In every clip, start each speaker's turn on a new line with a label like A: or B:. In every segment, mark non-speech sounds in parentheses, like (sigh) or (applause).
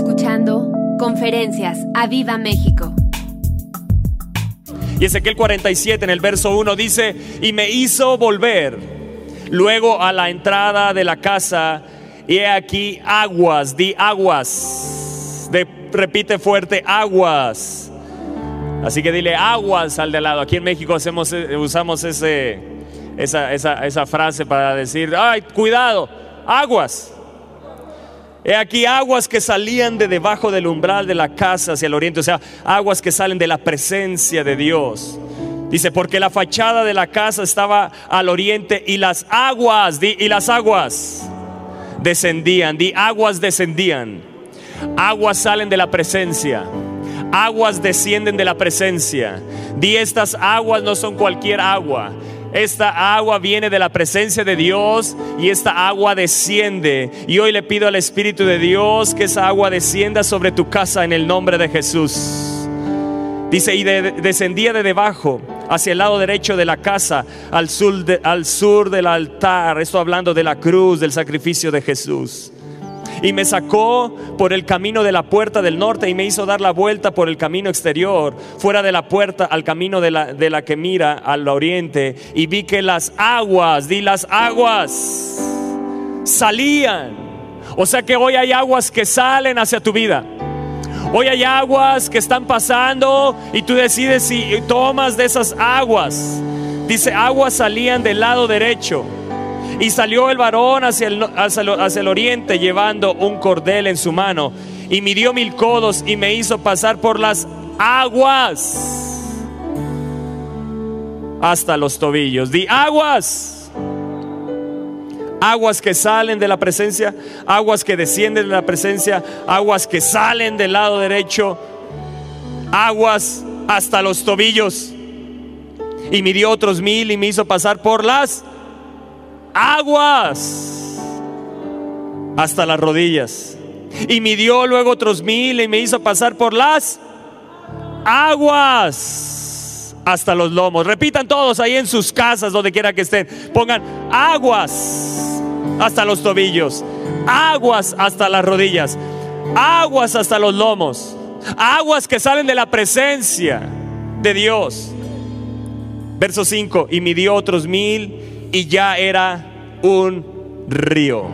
A: escuchando Conferencias a Viva México.
B: Y Ezequiel 47 en el verso 1 dice, y me hizo volver luego a la entrada de la casa, y he aquí aguas, di aguas, de, repite fuerte, aguas. Así que dile aguas al de lado. Aquí en México hacemos, eh, usamos ese, esa, esa, esa frase para decir, ay, cuidado, aguas. He aquí aguas que salían de debajo del umbral de la casa hacia el oriente, o sea, aguas que salen de la presencia de Dios. Dice, porque la fachada de la casa estaba al oriente y las aguas, y las aguas descendían, di, aguas descendían. Aguas salen de la presencia. Aguas descienden de la presencia. Di, estas aguas no son cualquier agua. Esta agua viene de la presencia de Dios y esta agua desciende. Y hoy le pido al Espíritu de Dios que esa agua descienda sobre tu casa en el nombre de Jesús. Dice, y descendía de debajo hacia el lado derecho de la casa, al sur, al sur del altar. Esto hablando de la cruz, del sacrificio de Jesús y me sacó por el camino de la puerta del norte y me hizo dar la vuelta por el camino exterior, fuera de la puerta al camino de la, de la que mira al oriente y vi que las aguas, di las aguas, salían. O sea que hoy hay aguas que salen hacia tu vida. Hoy hay aguas que están pasando y tú decides si tomas de esas aguas. Dice, aguas salían del lado derecho. Y salió el varón hacia el, hacia, el, oriente llevando un cordel en su mano. Y midió mil codos y me hizo pasar por las aguas hasta los tobillos. Di aguas. Aguas que salen de la presencia, aguas que descienden de la presencia, aguas que salen del lado derecho, aguas hasta los tobillos. Y midió otros mil y me hizo pasar por las aguas hasta las rodillas. Y midió luego otros mil y me hizo pasar por las aguas hasta los lomos. Repitan todos ahí en sus casas, donde quiera que estén. Pongan aguas hasta los tobillos, aguas hasta las rodillas, aguas hasta los lomos, aguas que salen de la presencia de Dios. Verso 5, y midió otros mil y ya era un río.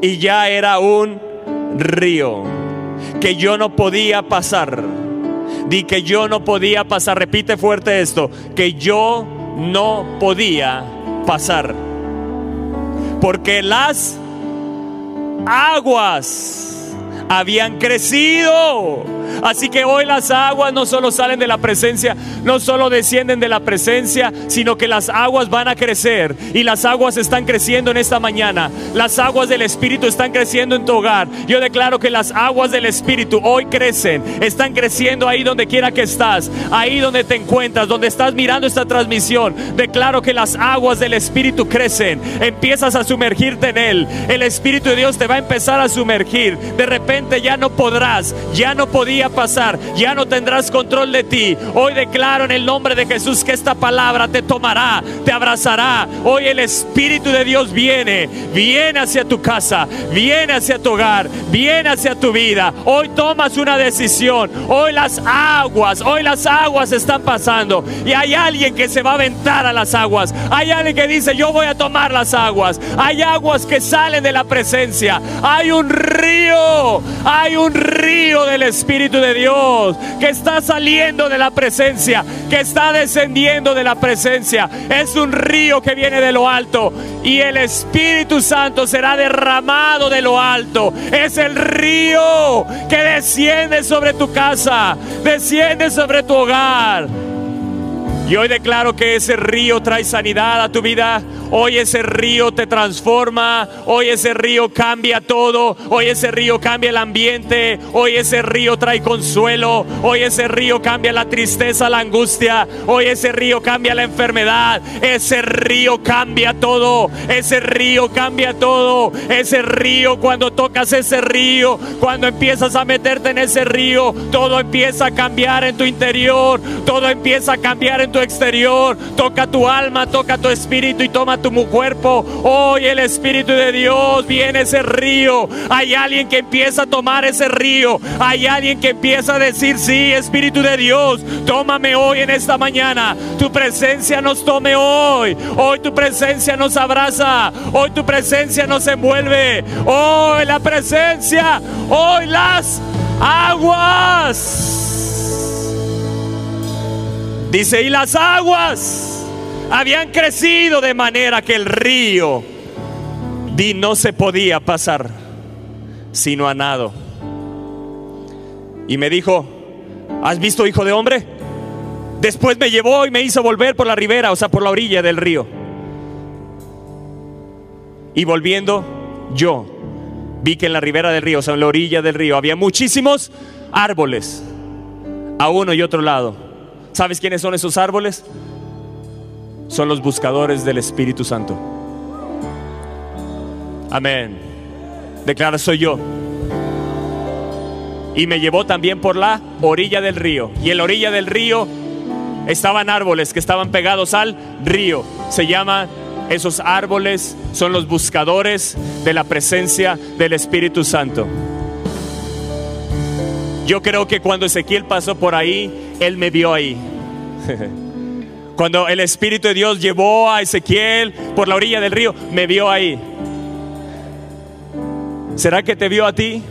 B: Y ya era un río que yo no podía pasar. Di que yo no podía pasar. Repite fuerte esto, que yo no podía pasar. Porque las aguas habían crecido Así que hoy las aguas no solo salen de la presencia, no solo descienden de la presencia, sino que las aguas van a crecer y las aguas están creciendo en esta mañana. Las aguas del Espíritu están creciendo en tu hogar. Yo declaro que las aguas del Espíritu hoy crecen, están creciendo ahí donde quiera que estás, ahí donde te encuentras, donde estás mirando esta transmisión. Declaro que las aguas del Espíritu crecen, empiezas a sumergirte en Él. El Espíritu de Dios te va a empezar a sumergir. De repente ya no podrás, ya no podías pasar, ya no tendrás control de ti. Hoy declaro en el nombre de Jesús que esta palabra te tomará, te abrazará. Hoy el Espíritu de Dios viene, viene hacia tu casa, viene hacia tu hogar, viene hacia tu vida. Hoy tomas una decisión. Hoy las aguas, hoy las aguas están pasando y hay alguien que se va a aventar a las aguas. Hay alguien que dice, yo voy a tomar las aguas. Hay aguas que salen de la presencia. Hay un río, hay un río del Espíritu de Dios, que está saliendo de la presencia, que está descendiendo de la presencia. Es un río que viene de lo alto y el Espíritu Santo será derramado de lo alto. Es el río que desciende sobre tu casa, desciende sobre tu hogar. Y hoy declaro que ese río trae sanidad a tu vida. Hoy ese río te transforma, hoy ese río cambia todo, hoy ese río cambia el ambiente, hoy ese río trae consuelo, hoy ese río cambia la tristeza, la angustia, hoy ese río cambia la enfermedad, ese río cambia todo, ese río cambia todo, ese río cuando tocas ese río, cuando empiezas a meterte en ese río, todo empieza a cambiar en tu interior, todo empieza a cambiar en tu exterior, toca tu alma, toca tu espíritu y toma tu cuerpo. Hoy el Espíritu de Dios viene ese río. Hay alguien que empieza a tomar ese río. Hay alguien que empieza a decir, sí, Espíritu de Dios, tómame hoy en esta mañana. Tu presencia nos tome hoy. Hoy tu presencia nos abraza. Hoy tu presencia nos envuelve. Hoy la presencia. Hoy las aguas. Dice, y las aguas habían crecido de manera que el río di no se podía pasar sino a nado. Y me dijo, ¿has visto hijo de hombre? Después me llevó y me hizo volver por la ribera, o sea, por la orilla del río. Y volviendo, yo vi que en la ribera del río, o sea, en la orilla del río, había muchísimos árboles, a uno y otro lado ¿Sabes quiénes son esos árboles? Son los buscadores del Espíritu Santo. Amén. Declara, soy yo. Y me llevó también por la orilla del río. Y en la orilla del río estaban árboles que estaban pegados al río. Se llaman esos árboles, son los buscadores de la presencia del Espíritu Santo. Yo creo que cuando Ezequiel pasó por ahí, él me vio ahí. (laughs) Cuando el Espíritu de Dios llevó a Ezequiel por la orilla del río, me vio ahí. ¿Será que te vio a ti?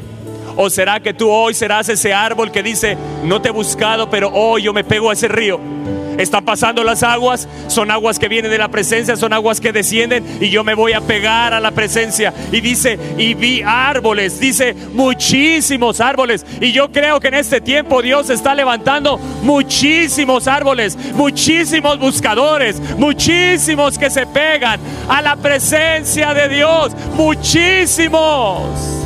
B: ¿O será que tú hoy serás ese árbol que dice, no te he buscado, pero hoy yo me pego a ese río? Están pasando las aguas, son aguas que vienen de la presencia, son aguas que descienden y yo me voy a pegar a la presencia. Y dice, y vi árboles, dice muchísimos árboles. Y yo creo que en este tiempo Dios está levantando muchísimos árboles, muchísimos buscadores, muchísimos que se pegan a la presencia de Dios, muchísimos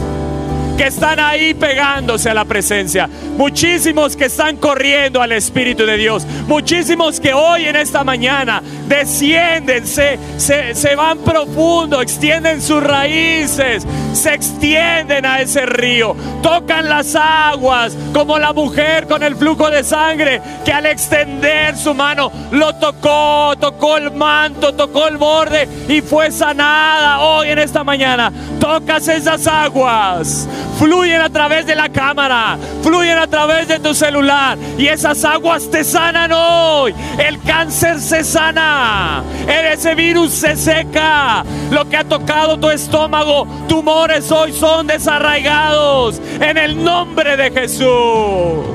B: que están ahí pegándose a la presencia, muchísimos que están corriendo al Espíritu de Dios, muchísimos que hoy en esta mañana descienden, se, se, van profundo, extienden sus raíces, se extienden a ese río, tocan las aguas como la mujer con el flujo de sangre que al extender su mano lo tocó, tocó el manto, tocó el borde y fue sanada. Hoy en esta mañana. Tocas esas aguas, fluyen a través de la cámara, fluyen a través de tu celular y esas aguas te sanan hoy. El cáncer se sana, ese virus se seca. Lo que ha tocado tu estómago, tumores hoy son desarraigados en el nombre de Jesús.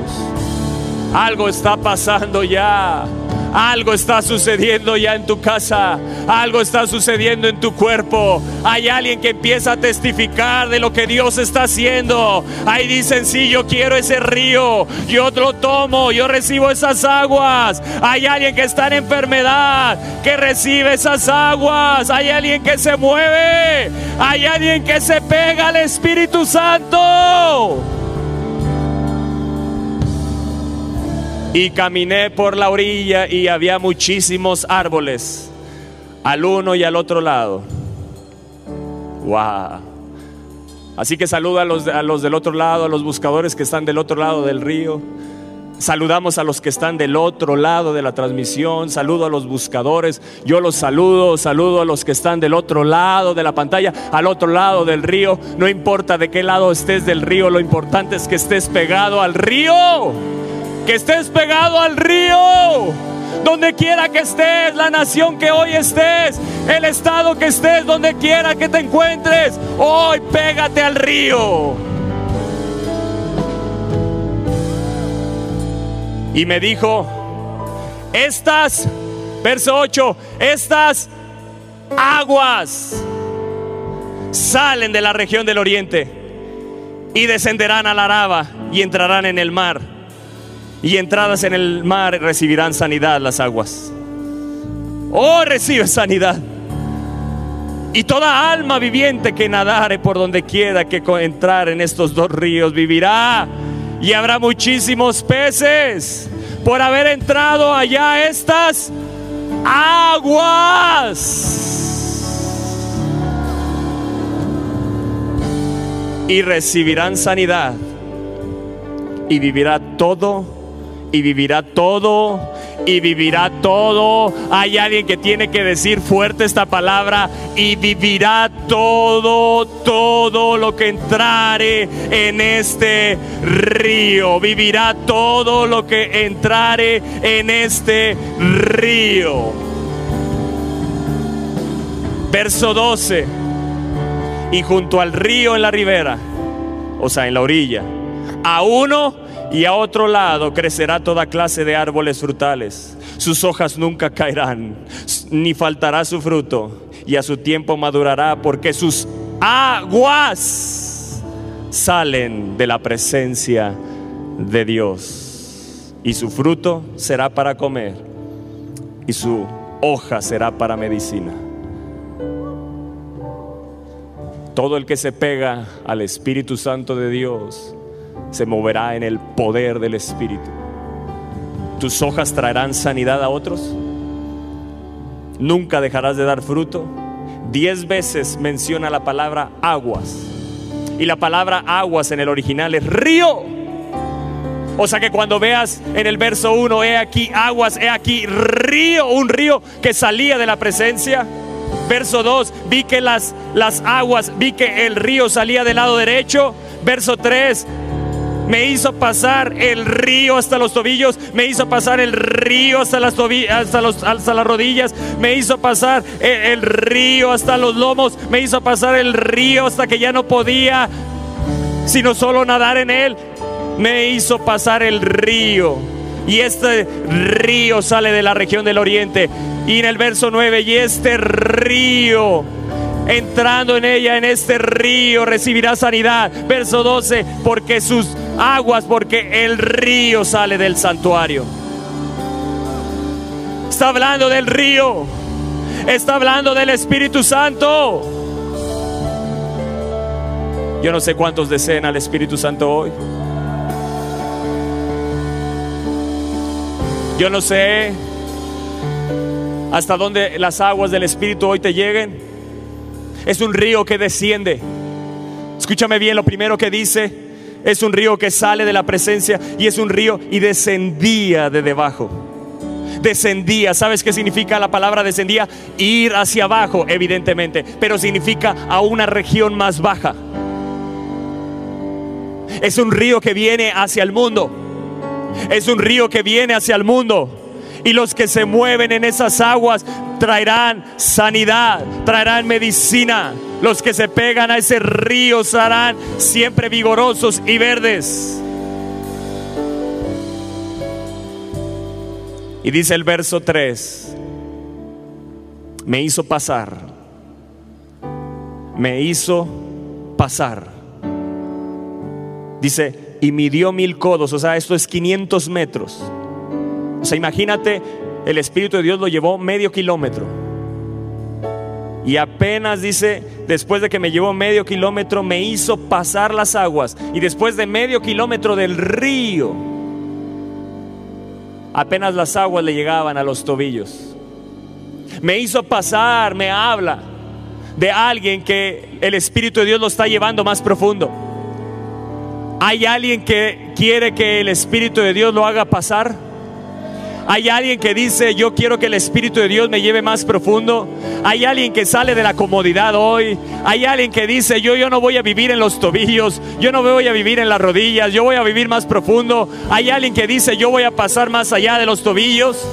B: Algo está pasando ya. Algo está sucediendo ya en tu casa. Algo está sucediendo en tu cuerpo. Hay alguien que empieza a testificar de lo que Dios está haciendo. Ahí dicen, sí, yo quiero ese río. Yo lo tomo. Yo recibo esas aguas. Hay alguien que está en enfermedad. Que recibe esas aguas. Hay alguien que se mueve. Hay alguien que se pega al Espíritu Santo. Y caminé por la orilla y había muchísimos árboles al uno y al otro lado. Wow. Así que saluda a los, a los del otro lado, a los buscadores que están del otro lado del río. Saludamos a los que están del otro lado de la transmisión. Saludo a los buscadores. Yo los saludo. Saludo a los que están del otro lado de la pantalla, al otro lado del río. No importa de qué lado estés del río, lo importante es que estés pegado al río que estés pegado al río. Donde quiera que estés, la nación que hoy estés, el estado que estés, donde quiera que te encuentres, hoy pégate al río. Y me dijo, estas, verso 8, estas aguas salen de la región del oriente y descenderán a la Araba y entrarán en el mar y entradas en el mar recibirán sanidad las aguas. Oh, recibe sanidad. Y toda alma viviente que nadare por donde quiera que entrar en estos dos ríos vivirá. Y habrá muchísimos peces por haber entrado allá estas aguas. Y recibirán sanidad. Y vivirá todo y vivirá todo y vivirá todo. Hay alguien que tiene que decir fuerte esta palabra y vivirá todo, todo lo que entrare en este río. Vivirá todo lo que entrare en este río. Verso 12. Y junto al río en la ribera, o sea, en la orilla, a uno y a otro lado crecerá toda clase de árboles frutales. Sus hojas nunca caerán, ni faltará su fruto, y a su tiempo madurará, porque sus aguas salen de la presencia de Dios. Y su fruto será para comer, y su hoja será para medicina. Todo el que se pega al Espíritu Santo de Dios se moverá en el poder del Espíritu. Tus hojas traerán sanidad a otros. Nunca dejarás de dar fruto. Diez veces menciona la palabra aguas. Y la palabra aguas en el original es río. O sea que cuando veas en el verso 1, he aquí aguas, he aquí río, un río que salía de la presencia. Verso 2, vi que las, las aguas, vi que el río salía del lado derecho. Verso 3, me hizo pasar el río hasta los tobillos, me hizo pasar el río hasta las, hasta, los, hasta las rodillas, me hizo pasar el, río hasta los lomos, me hizo pasar el río hasta que ya no podía sino solo nadar en él, me hizo pasar el río. Y este río sale de la región del oriente. Y en el verso 9, y este río entrando en ella, en este río, recibirá sanidad. Verso 12, porque sus aguas porque el río sale del santuario. Está hablando del río. Está hablando del Espíritu Santo. Yo no sé cuántos desean al Espíritu Santo hoy. Yo no sé hasta dónde las aguas del Espíritu hoy te lleguen. Es un río que desciende. Escúchame bien lo primero que dice es un río que sale de la presencia y es un río y descendía de debajo. Descendía, ¿sabes qué significa la palabra descendía? Ir hacia abajo, evidentemente, pero significa a una región más baja. Es un río que viene hacia el mundo. Es un río que viene hacia el mundo. Y los que se mueven en esas aguas traerán sanidad, traerán medicina, los que se pegan a ese río serán siempre vigorosos y verdes. Y dice el verso 3, me hizo pasar, me hizo pasar. Dice, y midió mil codos, o sea, esto es 500 metros. O sea, imagínate, el Espíritu de Dios lo llevó medio kilómetro. Y apenas dice, después de que me llevó medio kilómetro, me hizo pasar las aguas. Y después de medio kilómetro del río, apenas las aguas le llegaban a los tobillos. Me hizo pasar, me habla de alguien que el Espíritu de Dios lo está llevando más profundo. ¿Hay alguien que quiere que el Espíritu de Dios lo haga pasar? Hay alguien que dice, yo quiero que el Espíritu de Dios me lleve más profundo. Hay alguien que sale de la comodidad hoy. Hay alguien que dice, yo, yo no voy a vivir en los tobillos, yo no voy a vivir en las rodillas, yo voy a vivir más profundo. Hay alguien que dice, yo voy a pasar más allá de los tobillos.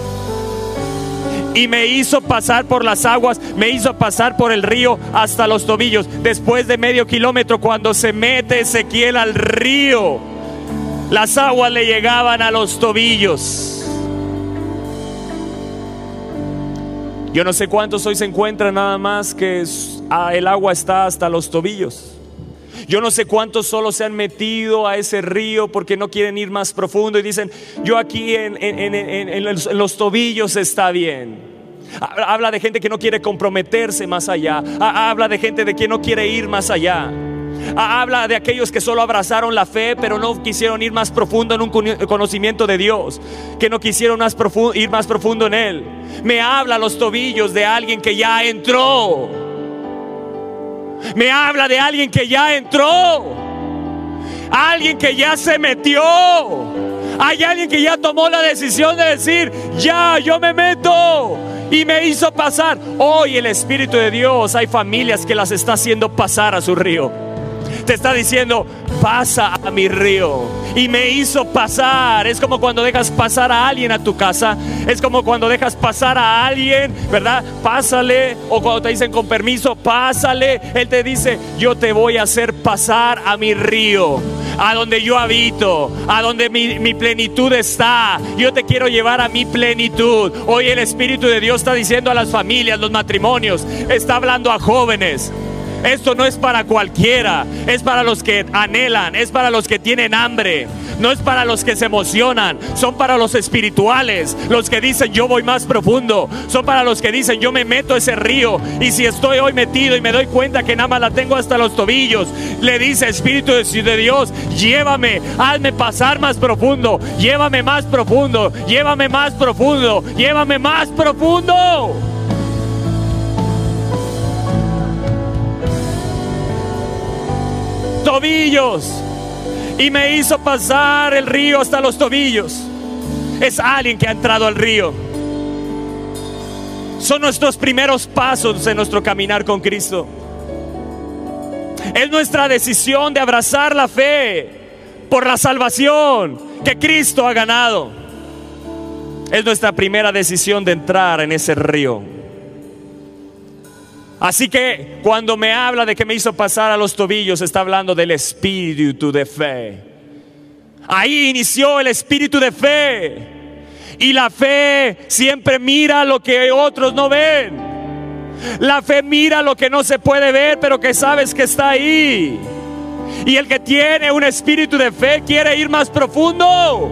B: Y me hizo pasar por las aguas, me hizo pasar por el río hasta los tobillos. Después de medio kilómetro, cuando se mete Ezequiel al río, las aguas le llegaban a los tobillos. Yo no sé cuántos hoy se encuentran nada más que el agua está hasta los tobillos. Yo no sé cuántos solo se han metido a ese río porque no quieren ir más profundo y dicen, yo aquí en, en los tobillos está bien. Habla de gente que no quiere comprometerse más allá. Habla de gente de que no quiere ir más allá. Habla de aquellos que solo abrazaron la fe, pero no quisieron ir más profundo en un conocimiento de Dios, que no quisieron ir más profundo en Él. Me habla los tobillos de alguien que ya entró. Me habla de alguien que ya entró. Alguien que ya se metió. Hay alguien que ya tomó la decisión de decir, ya, yo me meto. Y me hizo pasar. Hoy el Espíritu de Dios, hay familias que las está haciendo pasar a su río. Te está diciendo, pasa a mi río. Y me hizo pasar. Es como cuando dejas pasar a alguien a tu casa. Es como cuando dejas pasar a alguien, ¿verdad? Pásale. O cuando te dicen con permiso, pásale. Él te dice, yo te voy a hacer pasar a mi río a donde yo habito, a donde mi, plenitud está. Yo te quiero llevar a mi plenitud. Hoy el Espíritu de Dios está diciendo a las familias, los matrimonios, está hablando a jóvenes. Esto no es para cualquiera, es para los que anhelan, es para los que tienen hambre, no es para los que se emocionan, son para los espirituales, los que dicen yo voy más profundo, son para los que dicen yo me meto ese río y si estoy hoy metido y me doy cuenta que nada más la tengo hasta los tobillos, le dice Espíritu de Dios, llévame, hazme pasar más profundo, llévame más profundo, llévame más profundo, llévame más profundo. Tobillos y me hizo pasar el río hasta los tobillos. Es alguien que ha entrado al río. Son nuestros primeros pasos en nuestro caminar con Cristo. Es nuestra decisión de abrazar la fe por la salvación que Cristo ha ganado. Es nuestra primera decisión de entrar en ese río. Así que cuando me habla de que me hizo pasar a los tobillos, está hablando del espíritu de fe. Ahí inició el espíritu de fe. Y la fe siempre mira lo que otros no ven. La fe mira lo que no se puede ver, pero que sabes que está ahí. Y el que tiene un espíritu de fe quiere ir más profundo.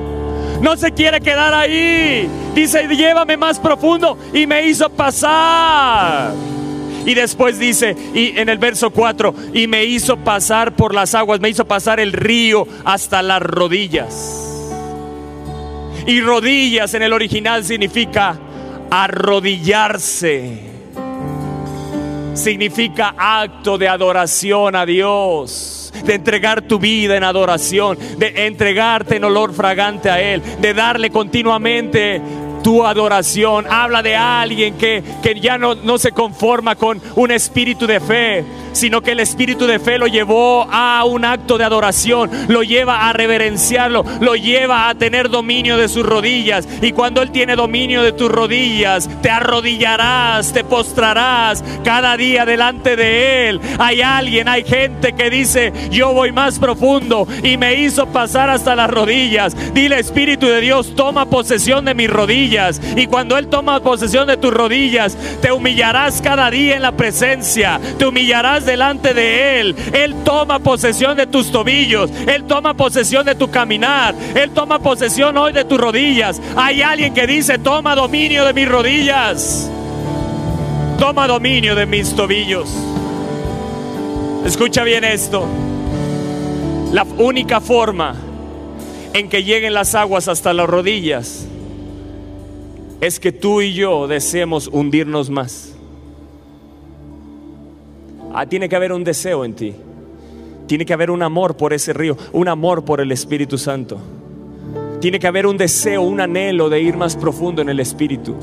B: No se quiere quedar ahí. Dice, llévame más profundo. Y me hizo pasar. Y después dice, y en el verso 4, y me hizo pasar por las aguas, me hizo pasar el río hasta las rodillas. Y rodillas en el original significa arrodillarse. Significa acto de adoración a Dios de entregar tu vida en adoración, de entregarte en olor fragante a Él, de darle continuamente tu adoración. Habla de alguien que, que ya no, no se conforma con un espíritu de fe, sino que el espíritu de fe lo llevó a un acto de adoración, lo lleva a reverenciarlo, lo lleva a tener dominio de sus rodillas. Y cuando Él tiene dominio de tus rodillas, te arrodillarás, te postrarás cada día delante de Él. Hay alguien, hay gente que dice, yo voy más profundo y me hizo pasar hasta las rodillas. Dile, Espíritu de Dios, toma posesión de mis rodillas. Y cuando Él toma posesión de tus rodillas, te humillarás cada día en la presencia, te humillarás delante de Él. Él toma posesión de tus tobillos. Él toma posesión de tu caminar. Él toma posesión hoy de tus rodillas. Hay alguien que dice, toma dominio de mis rodillas. Toma dominio de mis tobillos. Escucha bien esto. La única forma en que lleguen las aguas hasta las rodillas es que tú y yo deseemos hundirnos más. Ah, tiene que haber un deseo en ti. Tiene que haber un amor por ese río, un amor por el Espíritu Santo. Tiene que haber un deseo, un anhelo de ir más profundo en el Espíritu.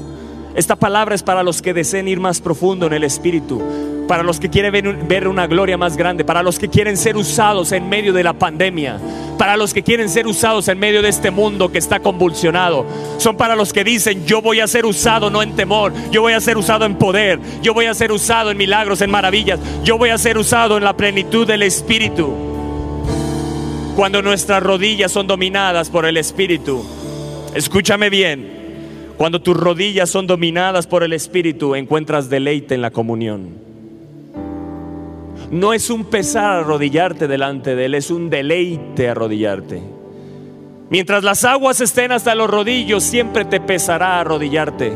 B: Esta palabra es para los que deseen ir más profundo en el Espíritu, para los que quieren ver una gloria más grande, para los que quieren ser usados en medio de la pandemia, para los que quieren ser usados en medio de este mundo que está convulsionado. Son para los que dicen, yo voy a ser usado no en temor, yo voy a ser usado en poder, yo voy a ser usado en milagros, en maravillas, yo voy a ser usado en la plenitud del Espíritu. Cuando nuestras rodillas son dominadas por el Espíritu, escúchame bien, cuando tus rodillas son dominadas por el Espíritu, encuentras deleite en la comunión. No es un pesar arrodillarte delante de Él, es un deleite arrodillarte. Mientras las aguas estén hasta los rodillos, siempre te pesará arrodillarte.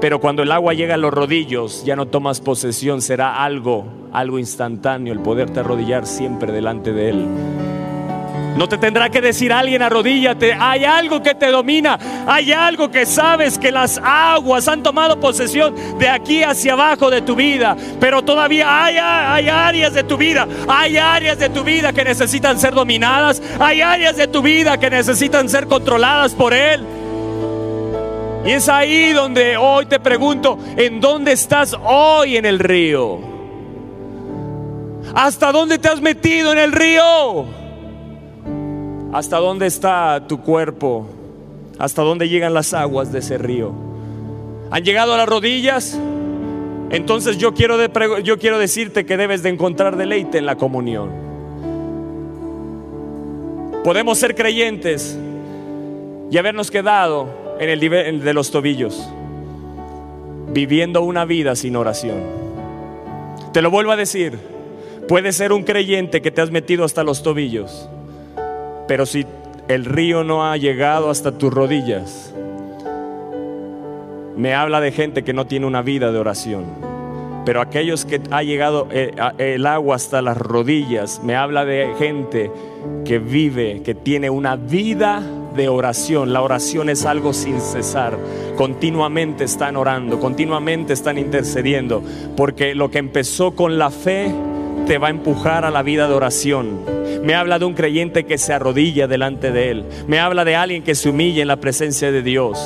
B: Pero cuando el agua llega a los rodillos, ya no tomas posesión, será algo, algo instantáneo el poderte arrodillar siempre delante de Él. No te tendrá que decir alguien arrodíllate. Hay algo que te domina. Hay algo que sabes que las aguas han tomado posesión de aquí hacia abajo de tu vida. Pero todavía hay, hay áreas de tu vida. Hay áreas de tu vida que necesitan ser dominadas. Hay áreas de tu vida que necesitan ser controladas por Él. Y es ahí donde hoy te pregunto, ¿en dónde estás hoy en el río? ¿Hasta dónde te has metido en el río? ¿Hasta dónde está tu cuerpo? ¿Hasta dónde llegan las aguas de ese río? ¿Han llegado a las rodillas? Entonces yo quiero, yo quiero decirte que debes de encontrar deleite en la comunión. Podemos ser creyentes y habernos quedado en el nivel de los tobillos, viviendo una vida sin oración. Te lo vuelvo a decir, puedes ser un creyente que te has metido hasta los tobillos pero si el río no ha llegado hasta tus rodillas, me habla de gente que no tiene una vida de oración. Pero aquellos que ha llegado eh, el agua hasta las rodillas, me habla de gente que vive, que tiene una vida de oración. La oración es algo sin cesar. Continuamente están orando, continuamente están intercediendo, porque lo que empezó con la fe te va a empujar a la vida de oración. Me habla de un creyente que se arrodilla delante de Él. Me habla de alguien que se humilla en la presencia de Dios.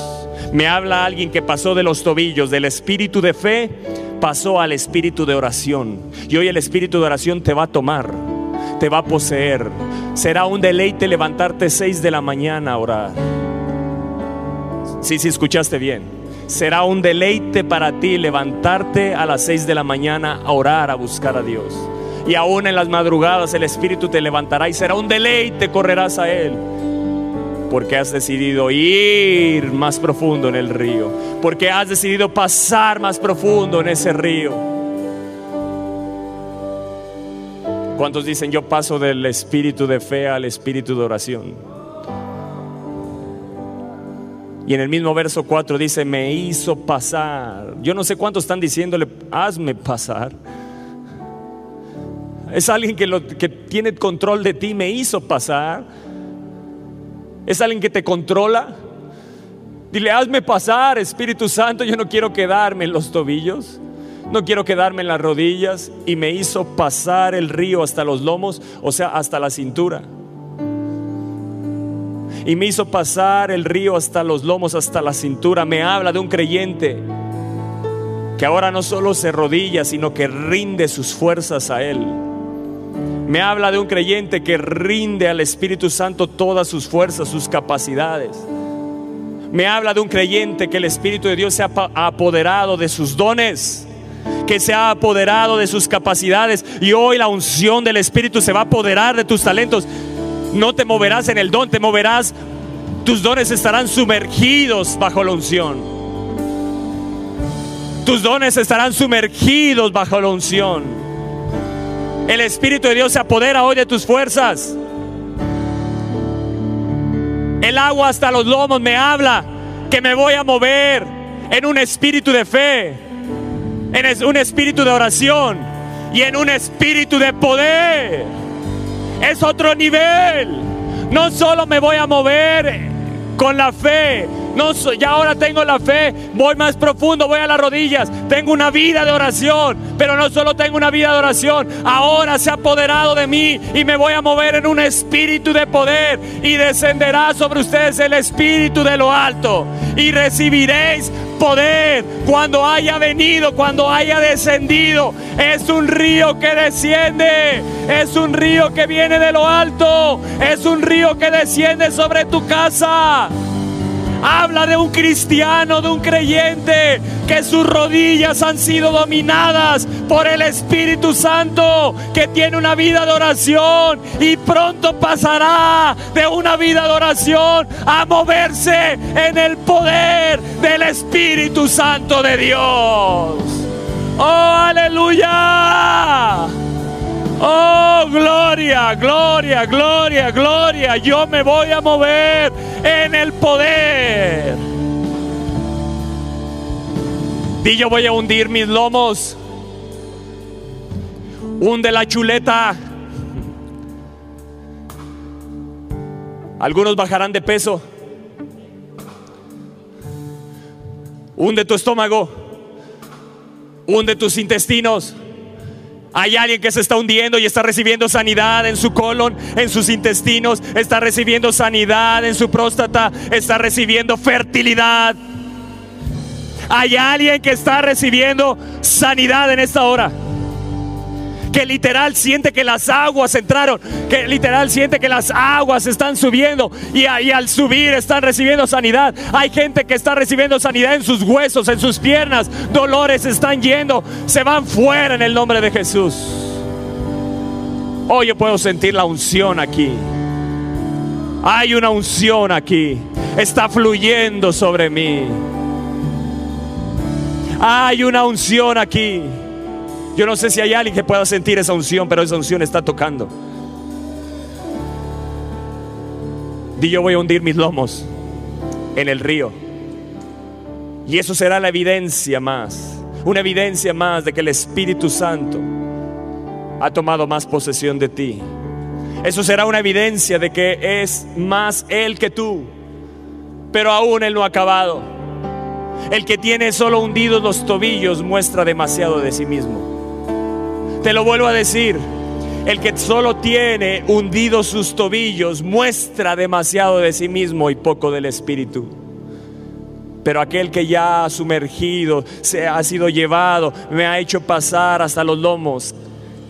B: Me habla de alguien que pasó de los tobillos, del espíritu de fe, pasó al espíritu de oración. Y hoy el espíritu de oración te va a tomar, te va a poseer. Será un deleite levantarte seis de la mañana a orar. Sí, sí, escuchaste bien. Será un deleite para ti levantarte a las seis de la mañana a orar, a buscar a Dios y aún en las madrugadas el Espíritu te levantará y será un deleite, correrás a Él. Porque has decidido ir más profundo en el río. Porque has decidido pasar más profundo en ese río. ¿Cuántos dicen yo paso del espíritu de fe al espíritu de oración? Y en el mismo verso 4 dice, me hizo pasar. Yo no sé cuántos están diciéndole, hazme pasar. Es alguien que, que tiene control de ti, me hizo pasar. Es alguien que te controla. Dile, hazme pasar, Espíritu Santo, yo no quiero quedarme en los tobillos. No quiero quedarme en las rodillas y me hizo pasar el río hasta los lomos, o sea, hasta la cintura. Y me hizo pasar el río hasta los lomos, hasta la cintura. Me habla de un creyente que ahora no solo se rodilla, sino que rinde sus fuerzas a Él. Me habla de un creyente que rinde al Espíritu Santo todas sus fuerzas, sus capacidades. Me habla de un creyente que el Espíritu de Dios se ha apoderado de sus dones, que se ha apoderado de sus capacidades y hoy la unción del Espíritu se va a apoderar de tus talentos. No te moverás en el don, te moverás, tus dones estarán sumergidos bajo la unción. Tus dones estarán sumergidos bajo la unción. El Espíritu de Dios se apodera hoy de tus fuerzas. El agua hasta los lomos me habla que me voy a mover en un espíritu de fe, en un espíritu de oración y en un espíritu de poder. Es otro nivel. No solo me voy a mover con la fe. No, ya ahora tengo la fe, voy más profundo, voy a las rodillas, tengo una vida de oración, pero no solo tengo una vida de oración, ahora se ha apoderado de mí y me voy a mover en un espíritu de poder y descenderá sobre ustedes el espíritu de lo alto y recibiréis poder cuando haya venido, cuando haya descendido. Es un río que desciende, es un río que viene de lo alto, es un río que desciende sobre tu casa. Habla de un cristiano, de un creyente, que sus rodillas han sido dominadas por el Espíritu Santo, que tiene una vida de oración y pronto pasará de una vida de oración a moverse en el poder del Espíritu Santo de Dios. Oh, aleluya. Oh, gloria, gloria, gloria, gloria. Yo me voy a mover en el poder. Y yo voy a hundir mis lomos. Hunde la chuleta. Algunos bajarán de peso. Hunde tu estómago. Hunde tus intestinos. Hay alguien que se está hundiendo y está recibiendo sanidad en su colon, en sus intestinos, está recibiendo sanidad en su próstata, está recibiendo fertilidad. Hay alguien que está recibiendo sanidad en esta hora que literal siente que las aguas entraron, que literal siente que las aguas están subiendo y, al subir están recibiendo sanidad. Hay gente que está recibiendo sanidad en sus huesos, en sus piernas, dolores están yendo, se van fuera en el nombre de Jesús. Hoy yo puedo sentir la unción aquí. Hay una unción aquí. Está fluyendo sobre mí. Hay una unción aquí. Yo no sé si hay alguien que pueda sentir esa unción, pero esa unción está tocando. Di yo voy a hundir mis lomos en el río. Y eso será la evidencia más, una evidencia más de que el Espíritu Santo ha tomado más posesión de ti. Eso será una evidencia de que es más Él que tú. Pero aún Él no ha acabado. El que tiene solo hundidos los tobillos muestra demasiado de sí mismo. Te lo vuelvo a decir. El que solo tiene hundidos sus tobillos muestra demasiado de sí mismo y poco del Espíritu. Pero aquel que ya ha sumergido, se ha sido llevado, me ha hecho pasar hasta los lomos,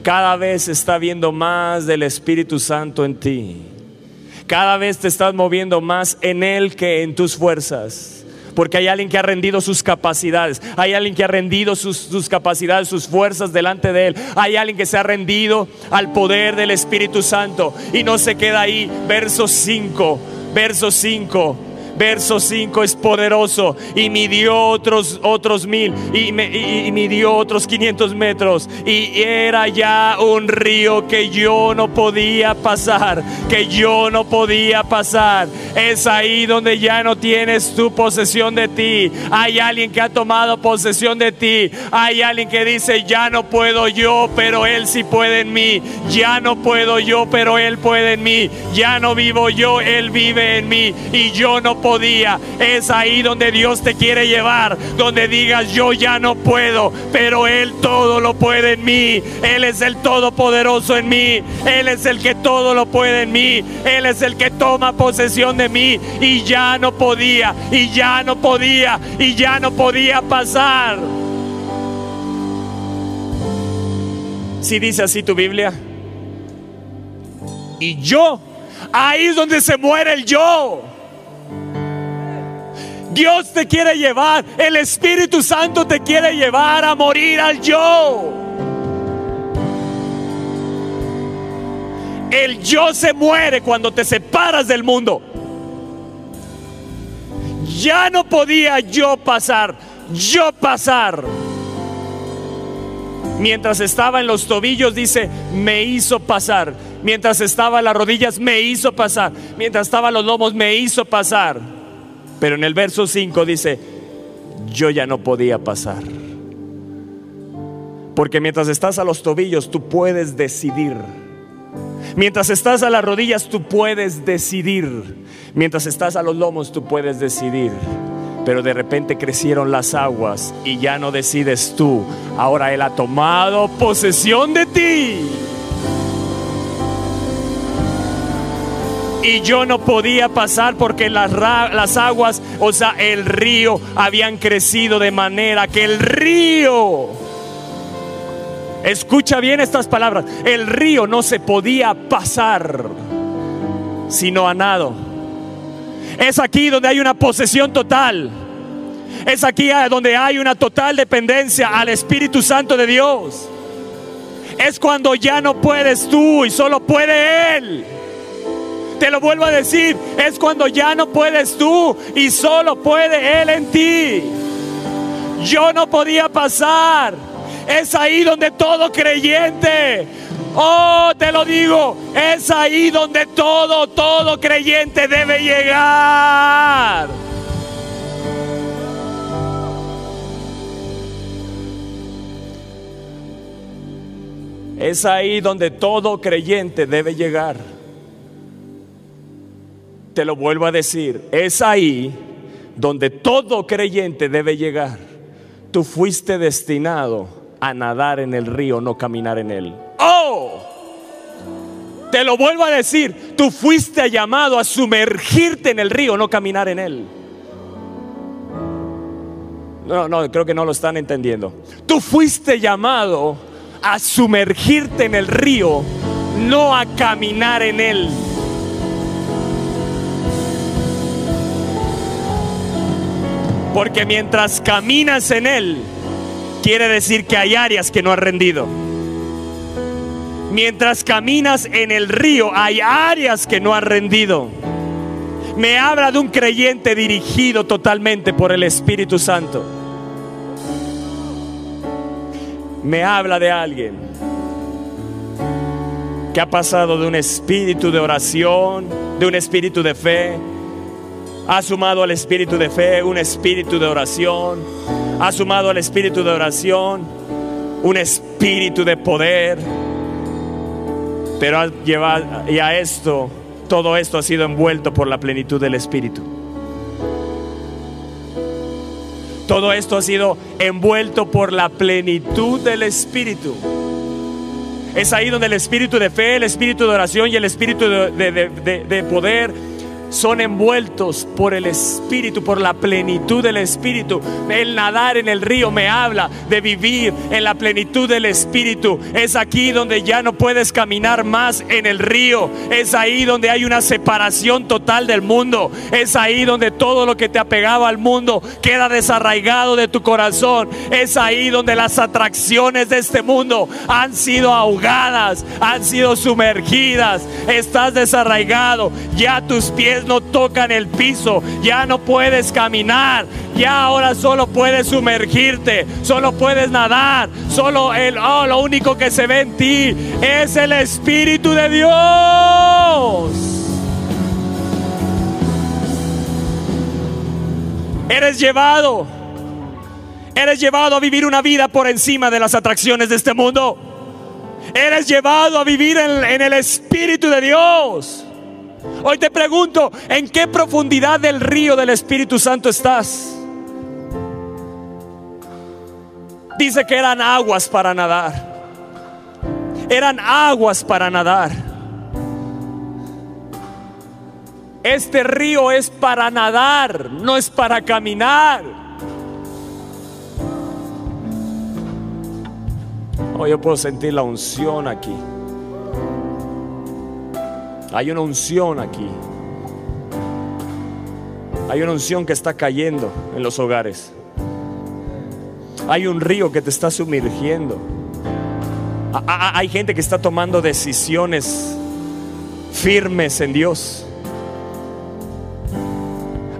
B: cada vez está viendo más del Espíritu Santo en ti. Cada vez te estás moviendo más en Él que en tus fuerzas porque hay alguien que ha rendido sus capacidades, hay alguien que ha rendido sus, capacidades, sus fuerzas delante de Él, hay alguien que se ha rendido al poder del Espíritu Santo. Y no se queda ahí. Verso 5, verso 5 verso 5 es poderoso y midió otros, otros mil y, midió otros 500 metros y era ya un río que yo no podía pasar, que yo no podía pasar. Es ahí donde ya no tienes tu posesión de ti. Hay alguien que ha tomado posesión de ti. Hay alguien que dice, ya no puedo yo, pero Él sí puede en mí. Ya no puedo yo, pero Él puede en mí. Ya no vivo yo, Él vive en mí. Y yo no podía. Es ahí donde Dios te quiere llevar, donde digas yo ya no puedo, pero Él todo lo puede en mí. Él es el todopoderoso en mí. Él es el que todo lo puede en mí. Él es el que toma posesión de mí y ya no podía, y ya no podía, y ya no podía pasar. Si dice así tu Biblia. Y yo, ahí es donde se muere el yo. Dios te quiere llevar, el Espíritu Santo te quiere llevar a morir al yo. El yo se muere cuando te separas del mundo. Ya no podía yo pasar, yo pasar. Mientras estaba en los tobillos, dice, me hizo pasar. Mientras estaba en las rodillas, me hizo pasar. Mientras estaba en los lomos, me hizo pasar. Pero en el verso 5 dice, yo ya no podía pasar. Porque mientras estás a los tobillos, tú puedes decidir. Mientras estás a las rodillas, tú puedes decidir. Mientras estás a los lomos, tú puedes decidir. Pero de repente crecieron las aguas y ya no decides tú. Ahora Él ha tomado posesión de ti. Y yo no podía pasar porque las, las aguas, o sea, el río habían crecido de manera que el río, escucha bien estas palabras, el río no se podía pasar sino a nado. Es aquí donde hay una posesión total. Es aquí donde hay una total dependencia al Espíritu Santo de Dios. Es cuando ya no puedes tú y solo puede Él. Te lo vuelvo a decir, es cuando ya no puedes tú y solo puede Él en ti. Yo no podía pasar. Es ahí donde todo creyente, oh, te lo digo, es ahí donde todo, todo creyente debe llegar. Es ahí donde todo creyente debe llegar. Te lo vuelvo a decir, es ahí donde todo creyente debe llegar. Tú fuiste destinado a nadar en el río, no caminar en él. ¡Oh! Te lo vuelvo a decir, tú fuiste llamado a sumergirte en el río, no caminar en él. No, no, creo que no lo están entendiendo. Tú fuiste llamado a sumergirte en el río, no a caminar en él. Porque mientras caminas en él, quiere decir que hay áreas que no has rendido. Mientras caminas en el río, hay áreas que no has rendido. Me habla de un creyente dirigido totalmente por el Espíritu Santo. Me habla de alguien que ha pasado de un espíritu de oración, de un espíritu de fe, ha sumado al espíritu de fe un espíritu de oración, ha sumado al espíritu de oración un espíritu de poder, pero ha llevado, y a esto, todo esto ha sido envuelto por la plenitud del espíritu. Todo esto ha sido envuelto por la plenitud del espíritu. Es ahí donde el espíritu de fe, el espíritu de oración y el espíritu de, de, de, de poder son envueltos por el Espíritu, por la plenitud del Espíritu. El nadar en el río me habla de vivir en la plenitud del Espíritu. Es aquí donde ya no puedes caminar más en el río. Es ahí donde hay una separación total del mundo. Es ahí donde todo lo que te apegaba al mundo queda desarraigado de tu corazón. Es ahí donde las atracciones de este mundo han sido ahogadas, han sido sumergidas. Estás desarraigado. Ya tus pies no tocan el piso, ya no puedes caminar, ya ahora solo puedes sumergirte, solo puedes nadar, solo el, oh, lo único que se ve en ti es el Espíritu de Dios. Eres llevado, eres llevado a vivir una vida por encima de las atracciones de este mundo. Eres llevado a vivir en, en el Espíritu de Dios. Hoy te pregunto, ¿en qué profundidad del río del Espíritu Santo estás? Dice que eran aguas para nadar. Eran aguas para nadar. Este río es para nadar, no es para caminar. Hoy yo puedo sentir la unción aquí. Hay una unción aquí. Hay una unción que está cayendo en los hogares. Hay un río que te está sumergiendo. Hay gente que está tomando decisiones firmes en Dios.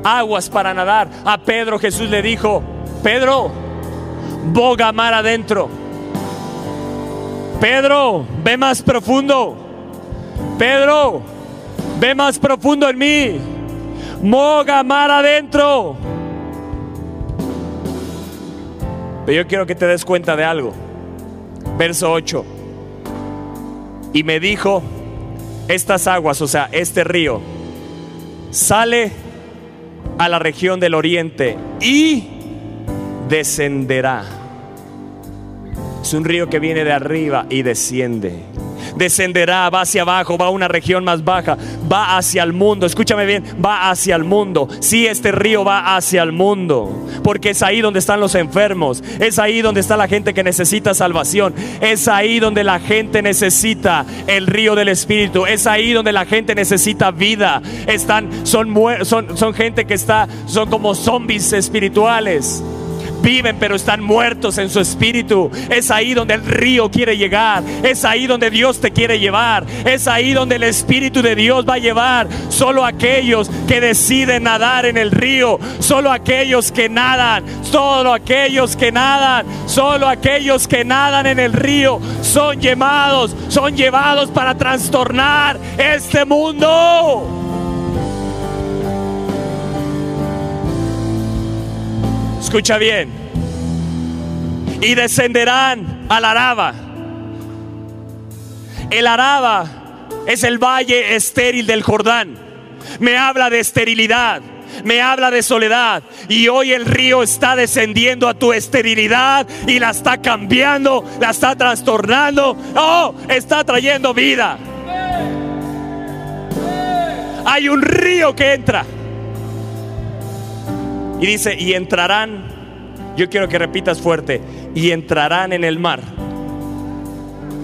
B: Aguas para nadar. A Pedro Jesús le dijo, Pedro, boga mar adentro. Pedro, ve más profundo. Pedro, ve más profundo en mí. Moga mar adentro. Pero yo quiero que te des cuenta de algo. Verso 8. Y me dijo, estas aguas, o sea, este río, sale a la región del oriente y descenderá. Es un río que viene de arriba y desciende descenderá, va hacia abajo, va a una región más baja, va hacia el mundo. Escúchame bien, va hacia el mundo. Sí, este río va hacia el mundo, porque es ahí donde están los enfermos, es ahí donde está la gente que necesita salvación, es ahí donde la gente necesita el río del Espíritu, es ahí donde la gente necesita vida. Están, son, son, son gente que está, son como zombies espirituales viven pero están muertos en su espíritu. Es ahí donde el río quiere llegar. Es ahí donde Dios te quiere llevar. Es ahí donde el Espíritu de Dios va a llevar. Solo aquellos que deciden nadar en el río. Solo aquellos que nadan. Solo aquellos que nadan. Solo aquellos que nadan en el río son llamados. Son llevados para trastornar este mundo. Escucha bien. Y descenderán al Araba. El Araba es el valle estéril del Jordán. me habla de esterilidad, me habla de soledad. Y hoy el río está descendiendo a tu esterilidad y la está cambiando, la está trastornando. Oh, está trayendo vida. Hay un río que entra. Y dice, y entrarán, yo quiero que repitas fuerte, y entrarán en el mar.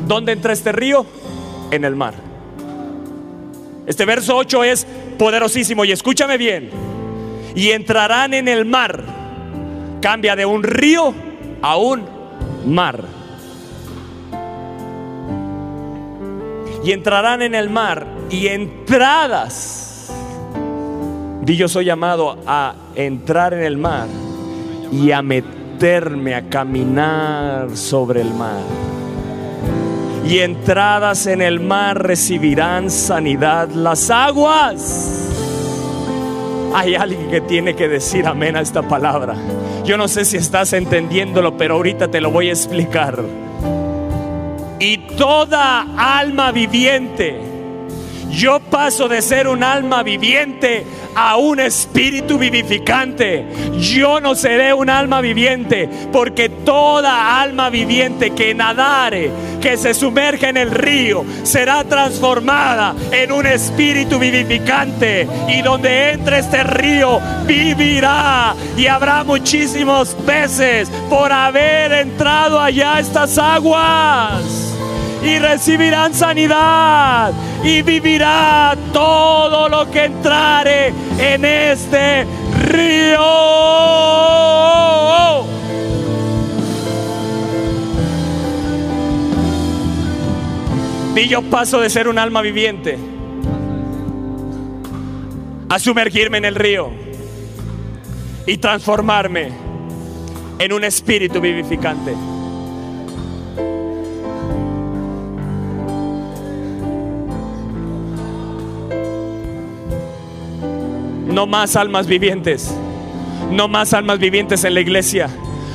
B: ¿Dónde entra este río? En el mar. Este verso 8 es poderosísimo y escúchame bien. Y entrarán en el mar. Cambia de un río a un mar. Y entrarán en el mar y entradas. Y yo soy llamado a entrar en el mar y a meterme a caminar sobre el mar y entradas en el mar recibirán sanidad las aguas. Hay alguien que tiene que decir amén a esta palabra. Yo no sé si estás entendiéndolo, pero ahorita te lo voy a explicar. Y toda alma viviente, yo paso de ser un alma viviente a un espíritu vivificante. Yo no seré un alma viviente, porque toda alma viviente que nadare, que se sumerge en el río, será transformada en un espíritu vivificante. Y donde entre este río, vivirá. Y habrá muchísimos peces por haber entrado allá estas aguas y recibirán sanidad y vivirá todo lo que entrare en este río. Y yo paso de ser un alma viviente a sumergirme en el río y transformarme en un espíritu vivificante. No más almas vivientes. No más almas vivientes en la iglesia.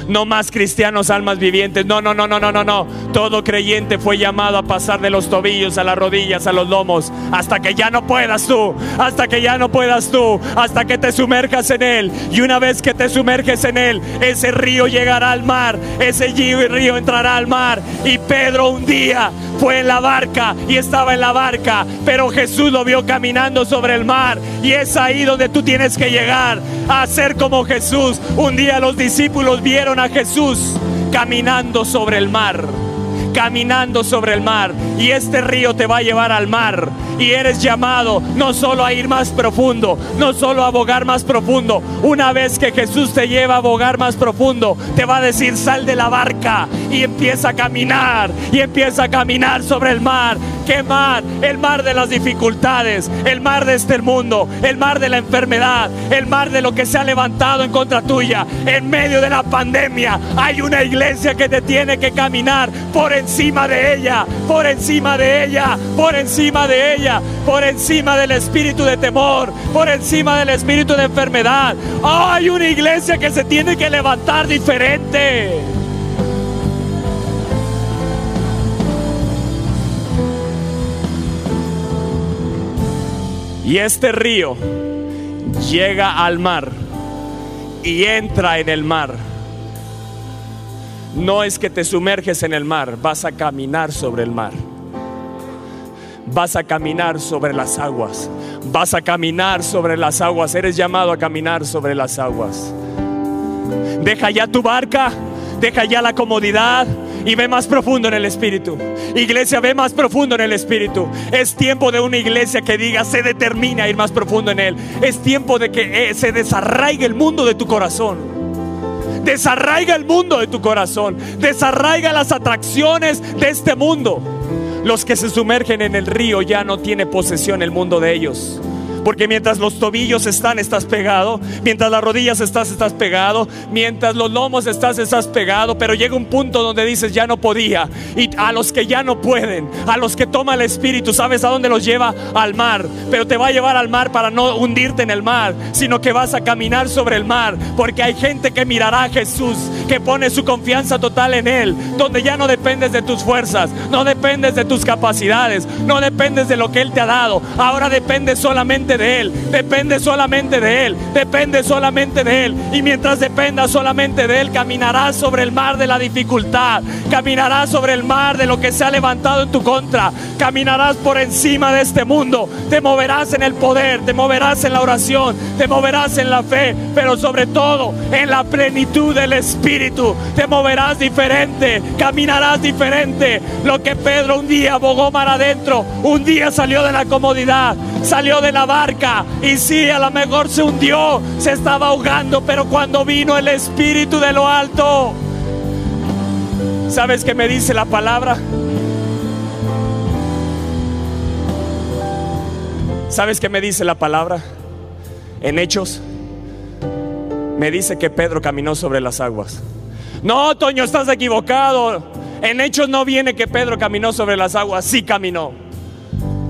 B: No más cristianos almas vivientes. No, no, no, no, no, no, no. Todo creyente fue llamado a pasar de los tobillos a las rodillas, a los lomos, hasta que ya no puedas tú, hasta que ya no puedas tú, hasta que te sumerjas en él. Y una vez que te sumerges en él, ese río llegará al mar, ese río entrará al mar. Y Pedro un día fue en la barca y estaba en la barca, pero Jesús lo vio caminando sobre el mar. Y es ahí donde tú tienes que llegar a ser como Jesús. Un día los discípulos vieron a Jesús caminando sobre el mar caminando sobre el mar y este río te va a llevar al mar y eres llamado no solo a ir más profundo, no solo a abogar más profundo. Una vez que Jesús te lleva a abogar más profundo, te va a decir sal de la barca y empieza a caminar y empieza a caminar sobre el mar. ¿Qué mar? El mar de las dificultades, el mar de este mundo, el mar de la enfermedad, el mar de lo que se ha levantado en contra tuya. En medio de la pandemia hay una iglesia que te tiene que caminar por encima de ella, por encima de ella, por encima de ella, por encima del espíritu de temor, por encima del espíritu de enfermedad. hay una iglesia que se tiene que levantar diferente. Y este río llega al mar y entra en el mar no es que te sumerges en el mar, vas a caminar sobre el mar. Vas a caminar sobre las aguas. Vas a caminar sobre las aguas. Eres llamado a caminar sobre las aguas. Deja ya tu barca, deja ya la comodidad y ve más profundo en el Espíritu. Iglesia, ve más profundo en el Espíritu. Es tiempo de una iglesia que diga, se determina a ir más profundo en Él. Es tiempo de que eh, se desarraigue el mundo de tu corazón. Desarraiga el mundo de tu corazón. Desarraiga las atracciones de este mundo. Los que se sumergen en el río ya no tiene posesión el mundo de ellos. Porque mientras los tobillos están, estás pegado. Mientras las rodillas estás, estás pegado. Mientras los lomos estás, estás pegado. Pero llega un punto donde dices, ya no podía. Y a los que ya no pueden, a los que toma el Espíritu, ¿sabes a dónde los lleva? Al mar. Pero te va a llevar al mar para no hundirte en el mar, sino que vas a caminar sobre el mar. Porque hay gente que mirará a Jesús, que pone su confianza total en Él. Donde ya no dependes de tus fuerzas, no dependes de tus capacidades, no dependes de lo que Él te ha dado. Ahora dependes solamente de Él, depende solamente de Él, depende solamente de Él. Y mientras dependa solamente de Él, caminarás sobre el mar de la dificultad, caminarás sobre el mar de lo que se ha levantado en tu contra, caminarás por encima de este mundo, te moverás en el poder, te moverás en la oración, te moverás en la fe, pero sobre todo en la plenitud del Espíritu, te moverás diferente, caminarás diferente. Lo que Pedro un día abogó mar adentro, un día salió de la comodidad, salió de la barca y sí, a lo mejor se hundió, se estaba ahogando, pero cuando vino el Espíritu de lo alto, ¿sabes qué me dice la palabra? ¿Sabes qué me dice la palabra? En Hechos me dice que Pedro caminó sobre las aguas. No, Toño, estás equivocado. En Hechos no viene que Pedro caminó sobre las aguas, sí caminó.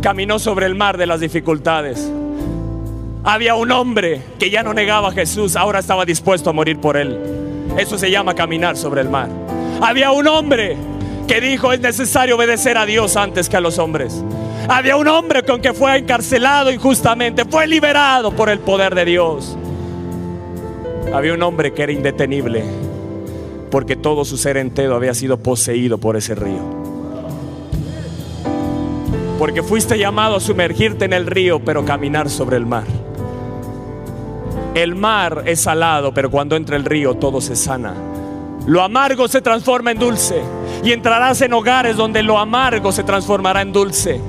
B: Caminó sobre el mar de las dificultades. Había un hombre que ya no negaba a Jesús, ahora estaba dispuesto a morir por él. Eso se llama caminar sobre el mar. Había un hombre que dijo es necesario obedecer a Dios antes que a los hombres. Había un hombre con que fue encarcelado injustamente, fue liberado por el poder de Dios. Había un hombre que era indetenible porque todo su ser entero había sido poseído por ese río. Porque fuiste llamado a sumergirte en el río, pero caminar sobre el mar. El mar es salado, pero cuando entra el río todo se sana. Lo amargo se transforma en dulce y entrarás en hogares donde lo amargo se transformará en dulce.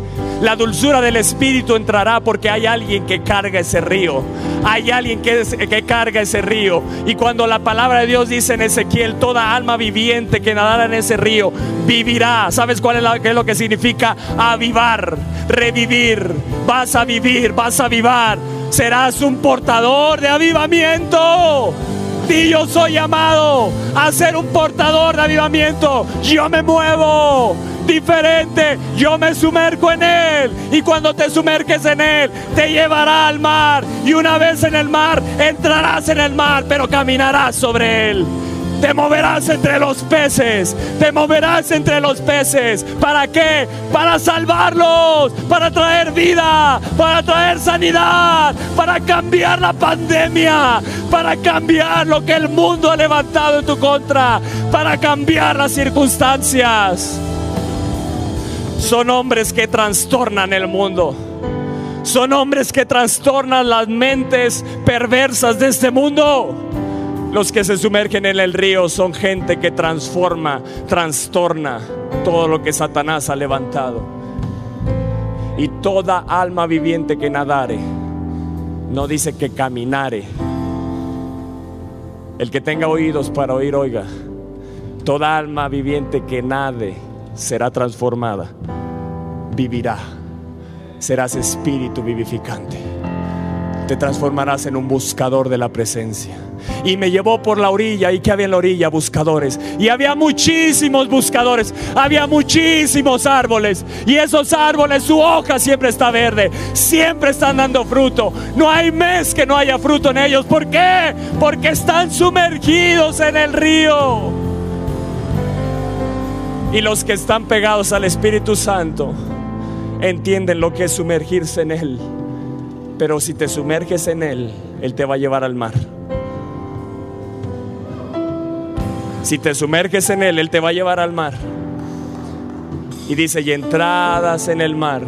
B: La dulzura del Espíritu entrará porque hay alguien que carga ese río. Hay alguien que, que, carga ese río. Y cuando la palabra de Dios dice en Ezequiel, toda alma viviente que nadara en ese río, vivirá. ¿Sabes cuál es, es lo que significa? Avivar, revivir. Vas a vivir, vas a avivar. Serás un portador de avivamiento. Y yo soy llamado a ser un portador de avivamiento. Yo me muevo diferente. Yo me sumerco en Él. Y cuando te sumerques en Él, te llevará al mar. Y una vez en el mar, entrarás en el mar, pero caminarás sobre Él. Te moverás entre los peces. Te moverás entre los peces. ¿Para qué? Para salvarlos. Para traer vida. Para traer sanidad. Para cambiar la pandemia. Para cambiar lo que el mundo ha levantado en tu contra. Para cambiar las circunstancias. Son hombres que trastornan el mundo. Son hombres que trastornan las mentes perversas de este mundo. Los que se sumergen en el río son gente que transforma, trastorna todo lo que Satanás ha levantado. Y toda alma viviente que nadare, no dice que caminare. El que tenga oídos para oír, oiga. Toda alma viviente que nade será transformada, vivirá. Serás espíritu vivificante. Te transformarás en un buscador de la presencia y me llevó por la orilla. ¿Y que había en la orilla? Buscadores. Y había muchísimos buscadores. Había muchísimos árboles. Y esos árboles, su hoja siempre está verde. Siempre están dando fruto. No hay mes que no haya fruto en ellos. ¿Por qué? Porque están sumergidos en el río. Y los que están pegados al Espíritu Santo entienden lo que es sumergirse en Él. Pero si te sumerges en Él, Él te va a llevar al mar. Si te sumerges en Él, Él te va a llevar al mar. Y dice, y entradas en el mar,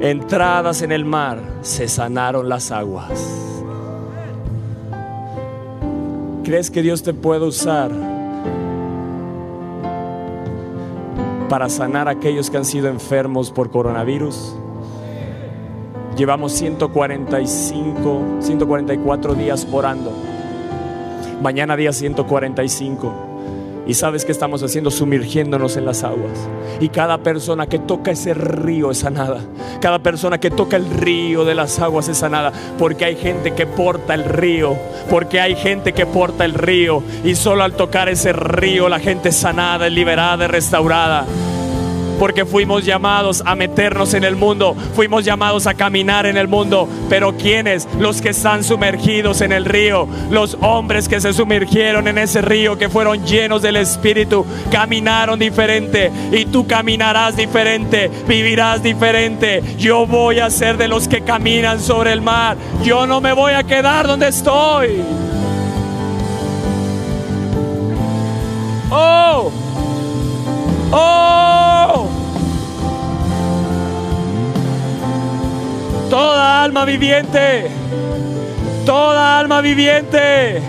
B: entradas en el mar, se sanaron las aguas. ¿Crees que Dios te puede usar para sanar a aquellos que han sido enfermos por coronavirus? Llevamos 145, 144 días orando. Mañana día 145. Y sabes que estamos haciendo sumergiéndonos en las aguas. Y cada persona que toca ese río es sanada. Cada persona que toca el río de las aguas es sanada. Porque hay gente que porta el río. Porque hay gente que porta el río. Y solo al tocar ese río la gente es sanada, liberada, es restaurada. Porque fuimos llamados a meternos en el mundo, fuimos llamados a caminar en el mundo, pero ¿quiénes? Los que están sumergidos en el río, los hombres que se sumergieron en ese río, que fueron llenos del Espíritu, caminaron diferente y tú caminarás diferente, vivirás diferente. Yo voy a ser de los que caminan sobre el mar, yo no me voy a quedar donde estoy. Oh, oh. Toda alma viviente, toda alma viviente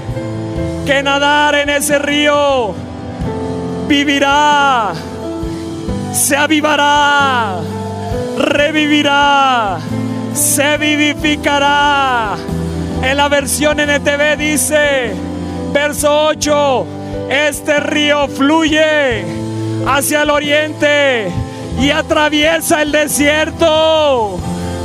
B: que nadar en ese río vivirá, se avivará, revivirá, se vivificará. En la versión NTV dice, verso 8, este río fluye hacia el oriente y atraviesa el desierto.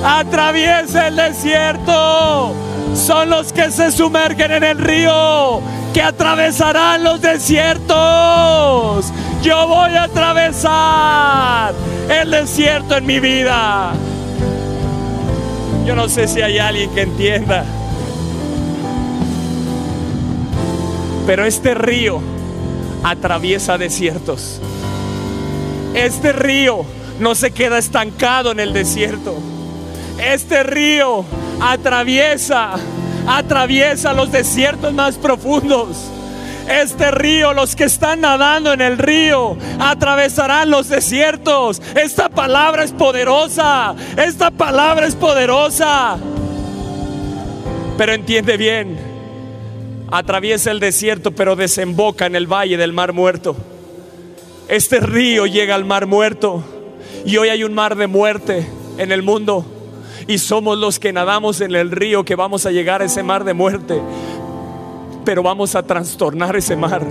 B: Atraviesa el desierto. Son los que se sumergen en el río que atravesarán los desiertos. Yo voy a atravesar el desierto en mi vida. Yo no sé si hay alguien que entienda. Pero este río atraviesa desiertos. Este río no se queda estancado en el desierto. Este río atraviesa, atraviesa los desiertos más profundos. Este río, los que están nadando en el río, atravesarán los desiertos. Esta palabra es poderosa. Esta palabra es poderosa. Pero entiende bien, atraviesa el desierto, pero desemboca en el valle del mar muerto. Este río llega al mar muerto y hoy hay un mar de muerte en el mundo y somos los que nadamos en el río que vamos a llegar a ese mar de muerte, pero vamos a trastornar ese mar.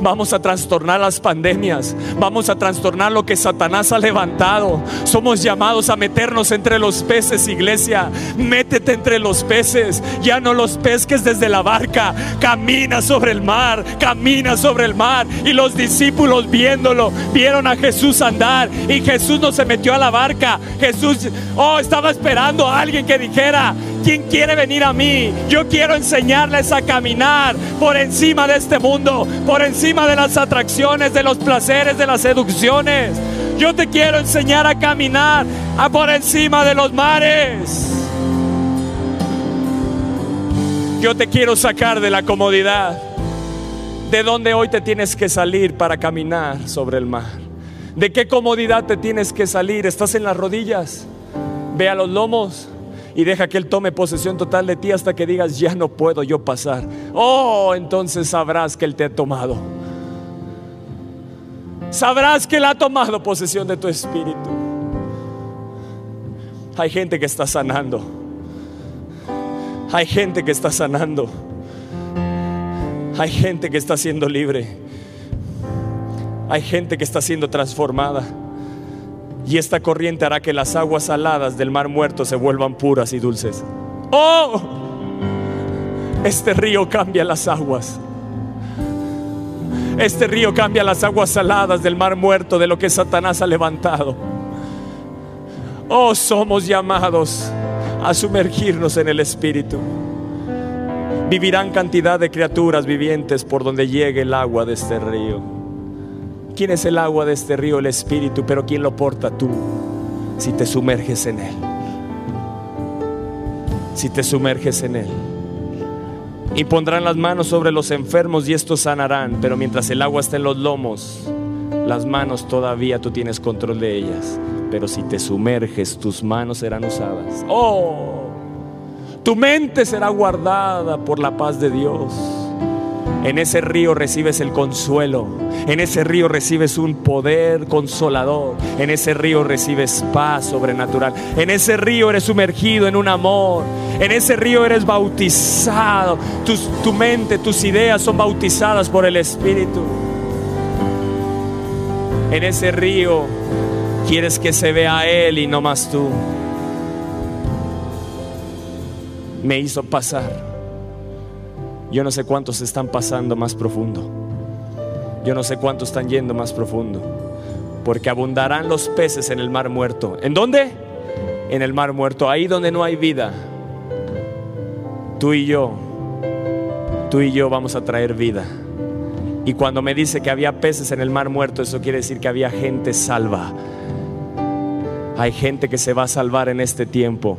B: Vamos a trastornar las pandemias. Vamos a trastornar lo que Satanás ha levantado. Somos llamados a meternos entre los peces, iglesia. Métete entre los peces. Ya no los pesques desde la barca. Camina sobre el mar. Camina sobre el mar. Y los discípulos viéndolo, vieron a Jesús andar. Y Jesús no se metió a la barca. Jesús, oh, estaba esperando a alguien que dijera, ¿quién quiere venir a mí? Yo quiero enseñarles a caminar por encima de este mundo. Por encima de las atracciones, de los placeres, de las seducciones. Yo te quiero enseñar a caminar a por encima de los mares. Yo te quiero sacar de la comodidad. ¿De dónde hoy te tienes que salir para caminar sobre el mar? ¿De qué comodidad te tienes que salir? ¿Estás en las rodillas? Ve a los lomos y deja que Él tome posesión total de ti hasta que digas, ya no puedo yo pasar. Oh, entonces sabrás que Él te ha tomado. Sabrás que Él ha tomado posesión de tu espíritu. Hay gente que está sanando. Hay gente que está sanando. Hay gente que está siendo libre. Hay gente que está siendo transformada. Y esta corriente hará que las aguas saladas del mar muerto se vuelvan puras y dulces. ¡Oh! Este río cambia las aguas. Este río cambia las aguas saladas del mar muerto de lo que Satanás ha levantado. Oh, somos llamados a sumergirnos en el Espíritu. Vivirán cantidad de criaturas vivientes por donde llegue el agua de este río. ¿Quién es el agua de este río? El Espíritu, pero ¿quién lo porta tú? Si te sumerges en Él. Si te sumerges en Él. Y pondrán las manos sobre los enfermos y estos sanarán, pero mientras el agua está en los lomos, las manos todavía tú tienes control de ellas. Pero si te sumerges, tus manos serán usadas. Oh, tu mente será guardada por la paz de Dios. En ese río recibes el consuelo. En ese río recibes un poder consolador. En ese río recibes paz sobrenatural. En ese río eres sumergido en un amor. En ese río eres bautizado. tu mente, tus ideas son bautizadas por el Espíritu. En ese río quieres que se vea Él y no más tú. Me hizo pasar yo no sé cuántos están pasando más profundo. Yo no sé cuántos están yendo más profundo. porque abundarán los peces en el mar muerto. ¿En dónde? En el mar muerto, ahí donde no hay vida. Tú y yo, tú y yo vamos a traer vida. Y cuando me dice que había peces en el mar muerto, eso quiere decir que había gente salva. Hay gente que se va a salvar en este tiempo.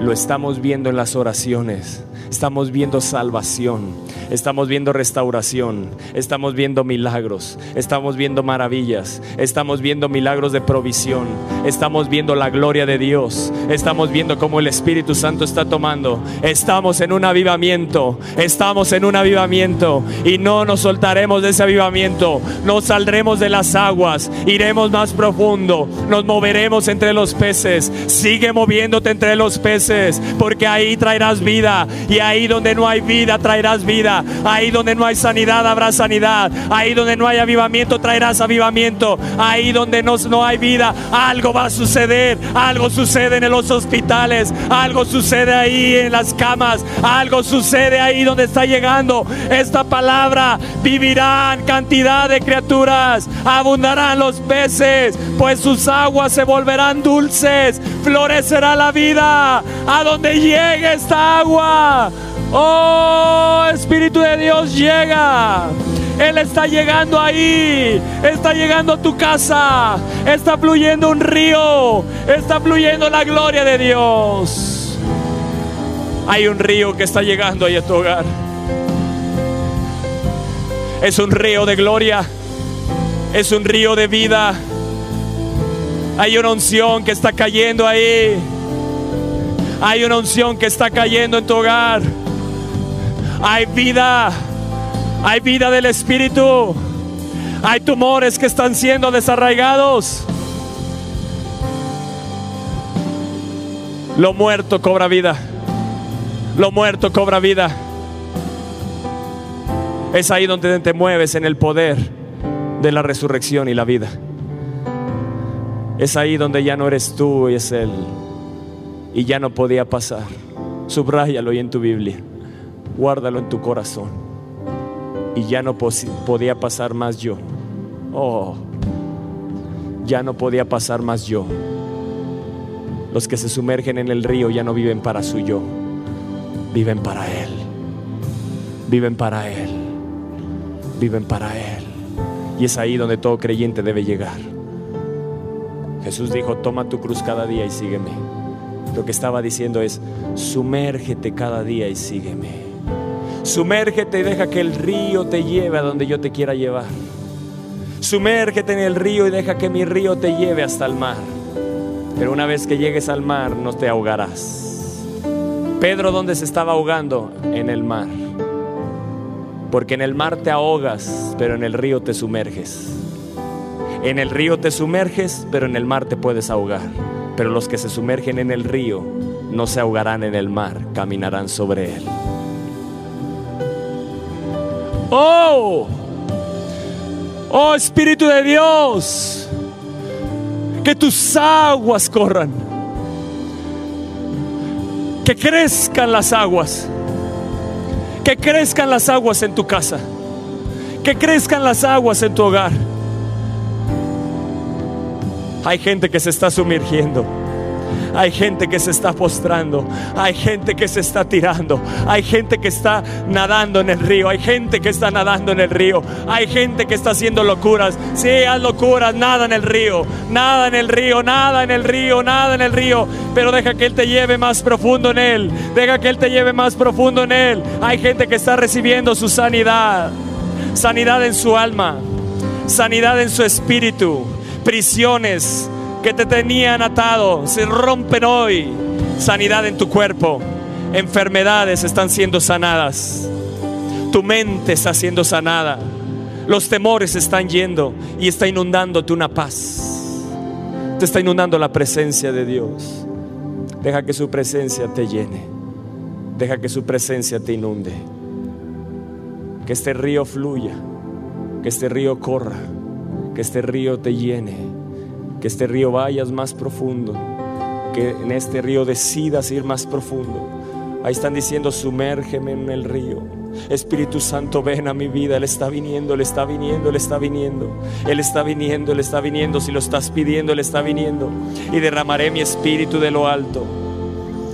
B: Lo estamos viendo en las oraciones. Estamos viendo salvación, estamos viendo restauración, estamos viendo milagros, estamos viendo maravillas, estamos viendo milagros de provisión, estamos viendo la gloria de Dios, estamos viendo cómo el Espíritu Santo está tomando. Estamos en un avivamiento, estamos en un avivamiento y no nos soltaremos de ese avivamiento, no saldremos de las aguas, iremos más profundo, nos moveremos entre los peces, sigue moviéndote entre los peces, porque ahí traerás vida y ahí donde no hay vida traerás vida. Ahí donde no hay sanidad habrá sanidad. Ahí donde no hay avivamiento traerás avivamiento. Ahí donde no, no hay vida algo va a suceder. Algo sucede en los hospitales. Algo sucede ahí en las camas. Algo sucede ahí donde está llegando esta palabra. Vivirán cantidad de criaturas. Abundarán los peces. Pues sus aguas se volverán dulces. Florecerá la vida. A donde llegue esta agua. Oh, Espíritu de Dios llega. Él está llegando ahí. Está llegando a tu casa. Está fluyendo un río. Está fluyendo la gloria de Dios. Hay un río que está llegando ahí a tu hogar. Es un río de gloria. Es un río de vida. Hay una unción que está cayendo ahí. Hay una unción que está cayendo en tu hogar. Hay vida. Hay vida del Espíritu. Hay tumores que están siendo desarraigados. Lo muerto cobra vida. Lo muerto cobra vida. Es ahí donde te mueves en el poder de la resurrección y la vida. Es ahí donde ya no eres tú y es Él. Y ya no podía pasar. Subráyalo ahí en tu Biblia. Guárdalo en tu corazón. Y ya no podía pasar más yo. Oh, ya no podía pasar más yo. Los que se sumergen en el río ya no viven para su yo. Viven para Él. Viven para Él. Viven para Él. Y es ahí donde todo creyente debe llegar. Jesús dijo, toma tu cruz cada día y sígueme. Lo que estaba diciendo es, sumérgete cada día y sígueme. Sumérgete y deja que el río te lleve a donde yo te quiera llevar. Sumérgete en el río y deja que mi río te lleve hasta el mar. Pero una vez que llegues al mar no te ahogarás. Pedro, ¿dónde se estaba ahogando? En el mar. Porque en el mar te ahogas, pero en el río te sumerges. En el río te sumerges, pero en el mar te puedes ahogar. Pero los que se sumergen en el río no se ahogarán en el mar, caminarán sobre él. Oh, oh Espíritu de Dios, que tus aguas corran, que crezcan las aguas, que crezcan las aguas en tu casa, que crezcan las aguas en tu hogar hay gente que se está sumergiendo. Hay gente que se está postrando. Hay gente que se está tirando. Hay gente que está nadando en el río. Hay gente que está nadando en el río. Hay gente que está haciendo locuras. Sí, haz locuras. Nada en el río. Nada en el río. Nada en el río. Nada en el río. Pero deja que Él te lleve más profundo en Él. Deja que Él te lleve más profundo en Él. Hay gente que está recibiendo su sanidad. Sanidad en su alma. Sanidad en su espíritu prisiones que te tenían atado se rompen hoy. Sanidad en tu cuerpo. Enfermedades están siendo sanadas. Tu mente está siendo sanada. Los temores están yendo y está inundándote una paz. Te está inundando la presencia de Dios. Deja que su presencia te llene. Deja que su presencia te inunde. Que este río fluya. Que este río corra que este río te llene, que este río vayas más profundo, que en este río decidas ir más profundo. Ahí están diciendo, sumérgeme en el río. Espíritu Santo, ven a mi vida. Él está viniendo, Él está viniendo, Él está viniendo. Él está viniendo, Él está viniendo. Si lo estás pidiendo, Él está viniendo. Y derramaré mi espíritu de lo alto.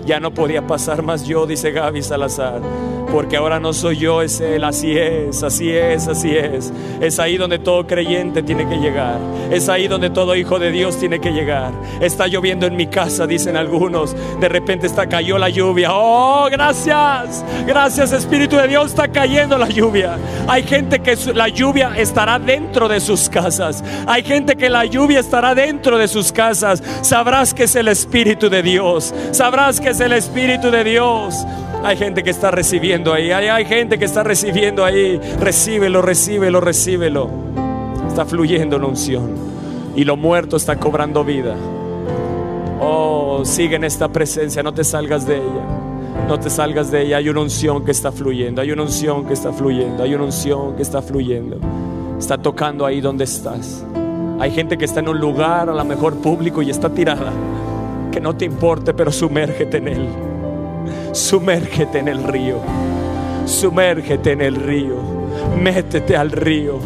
B: Ya no podía pasar más yo, dice Gaby Salazar porque ahora no soy yo, es Él. Así es, así es, así es. Es ahí donde todo creyente tiene que llegar. Es ahí donde todo hijo de Dios tiene que llegar. Está lloviendo en mi casa, dicen algunos. De repente está cayó la lluvia. Oh, gracias. Gracias Espíritu de Dios, está cayendo la lluvia. Hay gente que la lluvia estará dentro de sus casas. Hay gente que la lluvia estará dentro de sus casas. Sabrás que es el Espíritu de Dios. Sabrás que es el Espíritu de Dios. Hay gente que está recibiendo ahí. Hay, gente que está recibiendo ahí. Recíbelo, recíbelo, recíbelo. Está fluyendo la unción. Y lo muerto está cobrando vida. Oh, sigue en esta presencia. No te salgas de ella. No te salgas de ella. Hay una unción que está fluyendo. Hay una unción que está fluyendo. Hay una unción que está fluyendo. Está tocando ahí donde estás. Hay gente que está en un lugar a lo mejor público y está tirada. Que no te importe, pero sumérgete en él. Sumérgete en el río. Sumérgete en el río. Métete al río.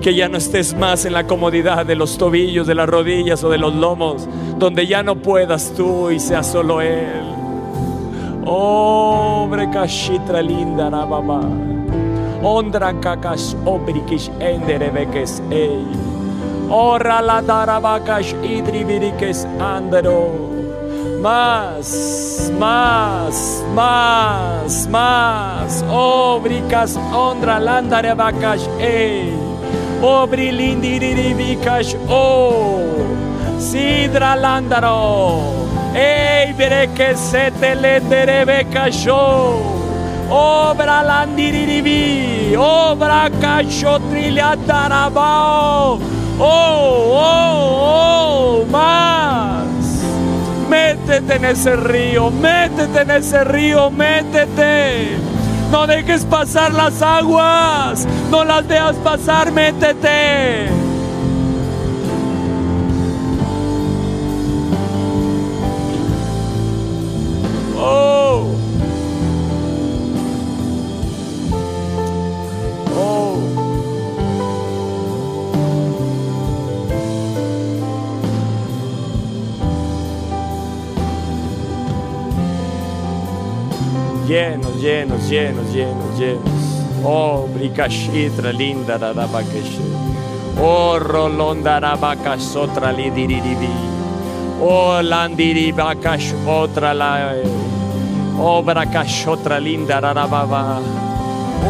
B: Que ya no estés más en la comodidad de los tobillos, de las rodillas o de los lomos, donde ya no puedas tú y sea solo Él. Oh, brekashitra linda rababa. Ondra kakas obrikish enderebekes ei. Ora la darabakash idrivirikes andero Más, más, más, más. Obricas ondra landarebacash, ey. Obri lindiriribicash, oh. Sidra landaro. Ey, veré que se te le obra landiriribi, obra cacho trilhatarabal, oh, oh, oh, mas. Métete en ese río, métete en ese río, métete. No dejes pasar las aguas, no las dejas pasar, métete. Llenos, llenos, llenos, llenos, llenos. Oh, bricashitra linda da bakesh. Oh, rolonda rabakash otra lidiriribi. Oh, landiri bakash otra la. Oh, brakash otra linda rababa.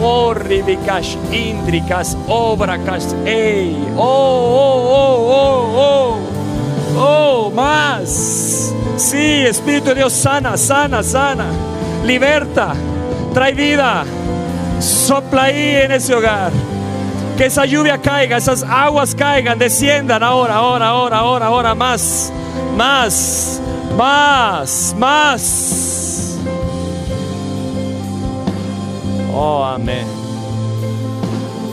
B: Oh, ribikash indrikas, oh, brakash, ey. Oh, oh, oh, oh, oh. Oh, más. Sí, Espíritu de Dios, sana, sana, sana trae vida, sopla ahí en ese hogar. Que esa lluvia caiga, esas aguas caigan, desciendan ahora, ahora, ahora, ahora, ahora, más, más, más, más. Oh, amén.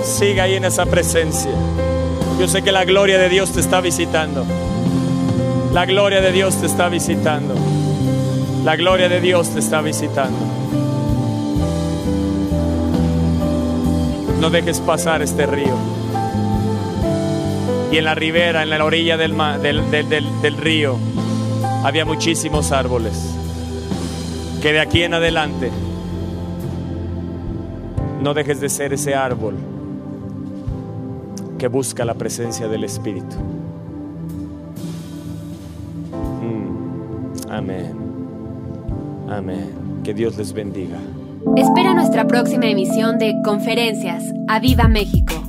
B: Siga ahí en esa presencia. Yo sé que la gloria de Dios te está visitando. La gloria de Dios te está visitando. La gloria de Dios te está visitando. No dejes pasar este río. Y en la ribera, en la orilla del, del, río, había muchísimos árboles. Que de aquí en adelante no dejes de ser ese árbol que busca la presencia del Espíritu. Mm, amén. Amén. Que Dios les bendiga.
A: Espera nuestra próxima emisión de Conferencias. ¡A Viva México!